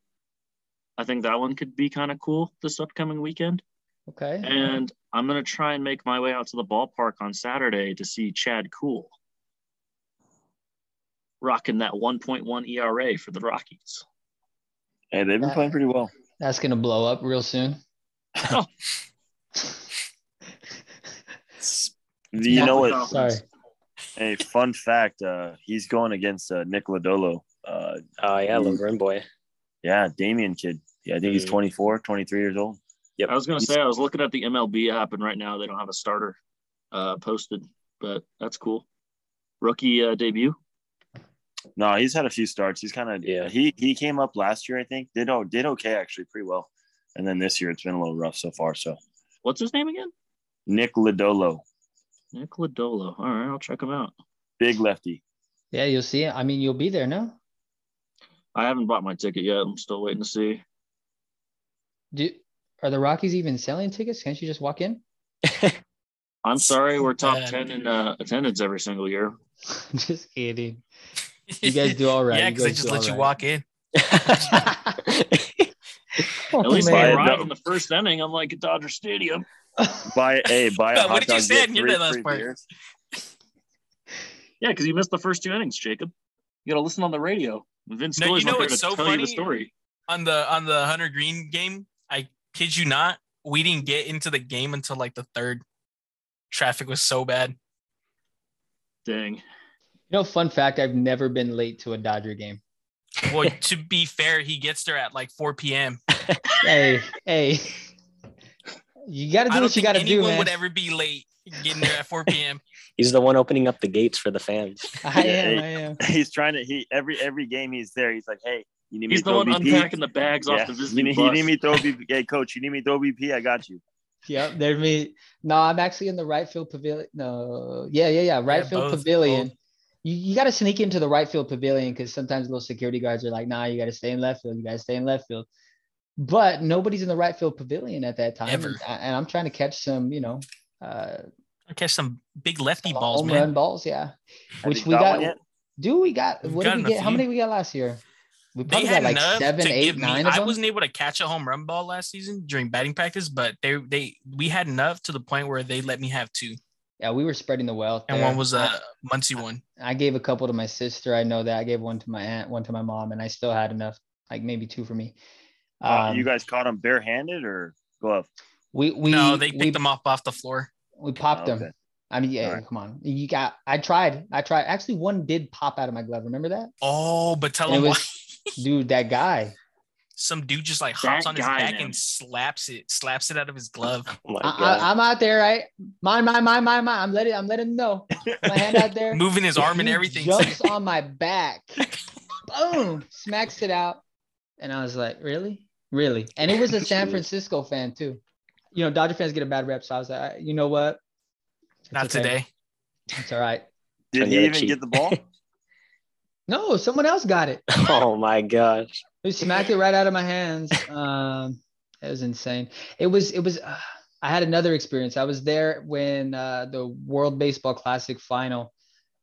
I think that one could be kind of cool this upcoming weekend. Okay. And I'm going to try and make my way out to the ballpark on Saturday to see Chad Kuhl rocking that 1.1 ERA for the Rockies. hey, they've been playing pretty well. That's gonna blow up real soon. You know what? Sorry. Hey, fun fact: uh, he's going against uh, Nick Lodolo. Uh, Oh yeah, Laverne boy. yeah, Damien kid. Yeah, I think he's Mhm. 24, 23 years old. Yep. I was going to say, I was looking at the MLB app, and right now they don't have a starter uh, posted, but that's cool. Rookie uh, debut. No, he's had a few starts. He's kind of Yeah. He he came up last year, I think. Did oh did okay actually, pretty well. And then this year it's been a little rough so far. So What's his name again? Nick Lodolo, Nick Lodolo. All right, I'll check him out. big lefty. Yeah, you'll see it. I mean, you'll be there, now. I haven't bought my ticket yet. I'm still waiting to see. Do are the Rockies even selling tickets? Can't you just walk in? I'm sorry, we're top bad. 10 in uh, attendance every single year. just kidding. You guys do all right. Yeah, because they just let all you right. walk in. Oh, At least man. they Yeah, arrived in the first inning. I'm like at Dodger Stadium. Buy a buy a What hot did you dog, say? get I didn't hear last part. beers. Yeah, because you missed the first two innings, Jacob. You got to listen on the radio. Vince No, you know what's so tell you the funny? story. on the on the Hunter Greene game, I kid you not, we didn't get into the game until like the third. Traffic was so bad. Dang. You know, fun fact: I've never been late to a Dodger game. Well, to be fair, he gets there at like 4 p.m. Hey, hey, you got to do what you got to anyone do, man. would ever be late getting there at 4 p.m. He's the one opening up the gates for the fans. I am. I am. He's trying to he every every game he's there. He's like, hey, you need me He's to the one BP? unpacking the bags Yeah. off the You visiting need, you need me to throw BP? Hey, coach, you need me to throw BP? I got you. Yep, there's me. No, I'm actually in the right field pavilion. No, yeah, yeah, yeah, right Yeah, field both, pavilion. both. You, you got to sneak into the right field pavilion because sometimes little security guards are like, nah, you got to stay in left field. You got to stay in left field. But nobody's in the right field pavilion at that time. Ever. And, I- and I'm trying to catch some, you know, uh, I catch some big lefty some balls, home man. run balls. Yeah. Have Which we got got. one yet? Do we got? We've What did we gotten a get? How many we got last year? We They probably had like enough seven, to eight, give me. nine of I wasn't able to catch a home run ball last season during batting practice, but they they we had enough to the point where they let me have two, Yeah, we were spreading the wealth. and there. one was a I- Muncy one. I gave a couple to my sister. I know that. I gave one to my aunt, one to my mom, and I still had enough, like maybe two for me. Uh, Um, you guys caught them barehanded or glove? we we no, they picked we, them off off the floor. we popped Oh, them. I mean, yeah, Alright. come on. You got. I tried. I tried. Actually, one did pop out of my glove. Remember that, Oh, but tell And it them why. was- dude? That guy. Some dude just like That hops on his back man. and slaps it, slaps it out of his glove. Oh I, I, I'm out there, right? Mine, mine, mine, mine, mine. I'm letting. I'm letting him know. My hand out there. Moving his arm and everything. Jumps on my back. Boom! Smacks it out. And I was like, really? Really? And it was a San Francisco fan too. You know, Dodger fans get a bad rep. So I was like, you know what? It's Not okay. today. It's all right. Did he even cheek. get the ball? No, someone else got it. oh my gosh. He smacked it right out of my hands. Um, it was insane. It was, it was, uh, I had another experience. I was there when uh, the World Baseball Classic final,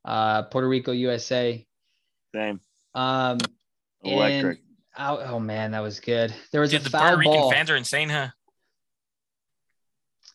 uh, Puerto Rico, USA. Same. Um, Electric. Oh, oh man, that was good. There was Dude, a the foul Puerto Rican ball. fans are insane, huh?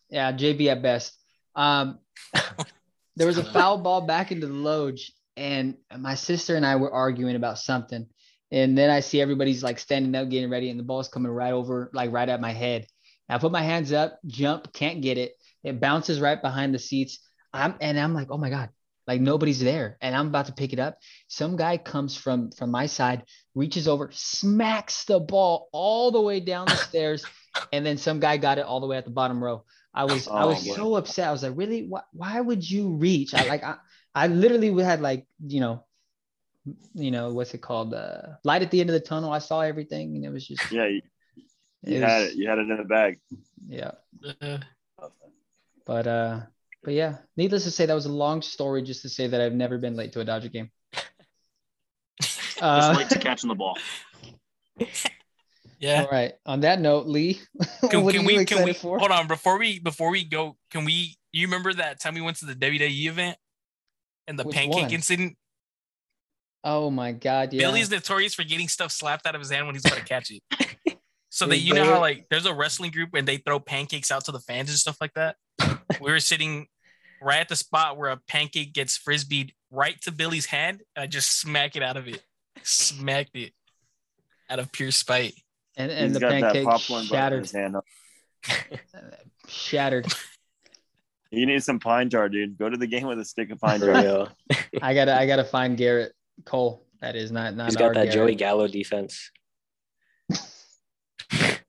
Yeah, JB at best. Um, there was a foul ball back into the loge, and my sister and I were arguing about something. And then I see everybody's like standing up, getting ready, and the ball's coming right over, like right at my head. I put my hands up, jump, can't get it. It bounces right behind the seats. I'm and I'm like, oh my god, like nobody's there, and I'm about to pick it up. Some guy comes from from my side, reaches over, smacks the ball all the way down the stairs, and then some guy got it all the way at the bottom row. I was I oh was Oh, so upset. I was like, really? Why, why would you reach? I like I, I literally had like you know, you know what's it called? Uh, light at the end of the tunnel. I saw everything, and it was just Yeah, you, you it had was- it. You had it in the bag. yeah. Uh, But uh, but yeah. Needless to say, that was a long story just to say that I've never been late to a Dodger game. Just Uh, late to catching the ball. yeah. All right. On that note, Lee, Can, what can are you we excited can we for? hold on before we before we go? Can we? You remember that time we went to the WWE event and the Which pancake one? incident? Oh my God! Yeah. Billy's notorious for getting stuff slapped out of his hand when he's about to catch it. So that you know how like there's a wrestling group and they throw pancakes out to the fans and stuff like that. we were sitting right at the spot where a pancake gets frisbeed right to Billy's hand, and I just smack it out of it, smacked it out of pure spite. and and He's the pancake popcorn button in shattered, shattered. You need some pine tar, dude. Go to the game with a stick of pine tar. real. I gotta I gotta find Gerrit Cole. That is not not He's our got that Garrett. Joey Gallo defense.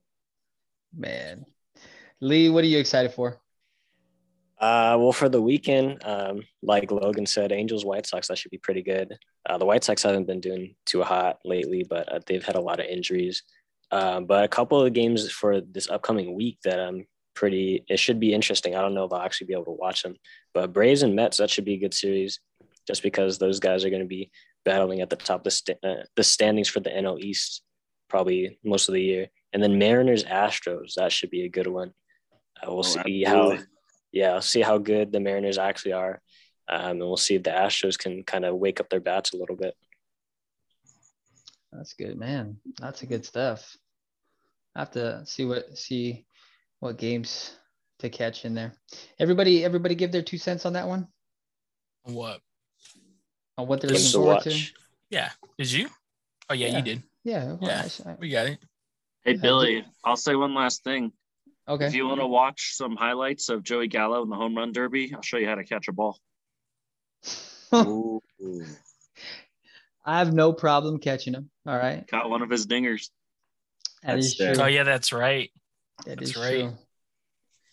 Man, Lee, what are you excited for? Uh, well, for the weekend, um, like Logan said, Angels White Sox that should be pretty good. Uh, the White Sox haven't been doing too hot lately, but uh, they've had a lot of injuries. Um, but a couple of games for this upcoming week that I'm pretty. It should be interesting. I don't know if I'll actually be able to watch them, but Braves and Mets that should be a good series, just because those guys are going to be battling at the top of the, st- uh, the standings for the NL East probably most of the year. And then Mariners Astros that should be a good one. Uh, we'll Oh, see how yeah, I'll see how good the Mariners actually are. Um, and we'll see if the Astros can kind of wake up their bats a little bit. That's good, man. That's a good stuff. I have to see what see what games to catch in there. Everybody, everybody, give their two cents on that one What? on what they're Games looking to forward to. Yeah. Did you? Oh yeah, Yeah. you did. Yeah, well, Yeah. I s- I- We got it. Hey Billy, I'll say one last thing. okay. If you want to watch some highlights of Joey Gallo in the home run derby, I'll show you how to catch a ball. Ooh. I have no problem catching them. All right, Caught one of his dingers. that That's is true. Oh yeah, that's right. That that's is right. true.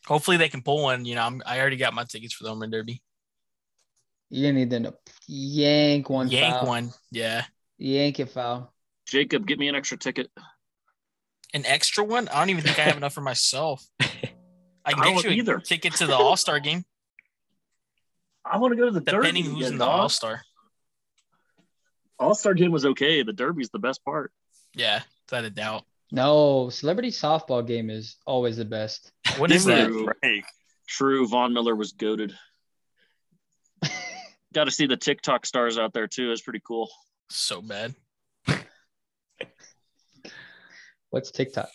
Hopefully they can pull one. You know, I'm, I already got my tickets for the home run derby. You're gonna need them to yank one Yank foul. one. Yeah. Yank it foul. Jacob, get me an extra ticket. An extra one? I don't even think I have enough for myself. I can I get don't you a either. ticket to the All Star game, I want to go to the depending derby. who's in the All Star. All Star game was okay. The derby's the best part. Yeah, without a doubt. No, celebrity softball game is always the best. What is that? a break. True, Von Miller was goaded. Got to see the TikTok stars out there too. It's pretty cool. So bad. What's TikTok?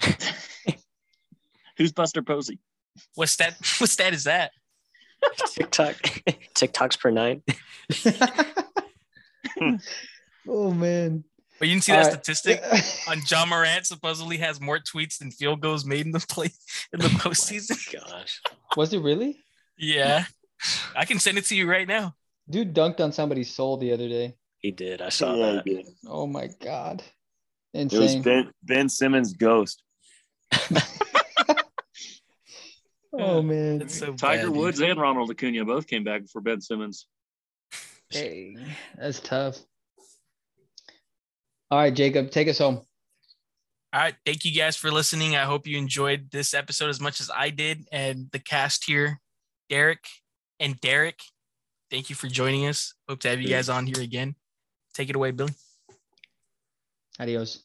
Who's Buster Posey? What's that? What stat is that? TikTok, TikToks per nine. oh man. But you didn't see that right. statistic on Ja Morant supposedly has more tweets than field goals made in the play in the oh postseason. Gosh, Was it really? Yeah. I can send it to you right now. Dude dunked on somebody's soul the other day. he did. I saw Yeah, that. did. Oh my god. It was Ben, ben Simmons' ghost. oh man. That's so Tiger bad, dude. Woods and Ronald Acuna both came back for Ben Simmons. Dang, that's tough. All right, Jacob, take us home. All right. Thank you guys for listening. I hope you enjoyed this episode as much as I did and the cast here, Derek and Derek. Thank you for joining us. Hope to have you guys on here again. Take it away, Billy. Adios.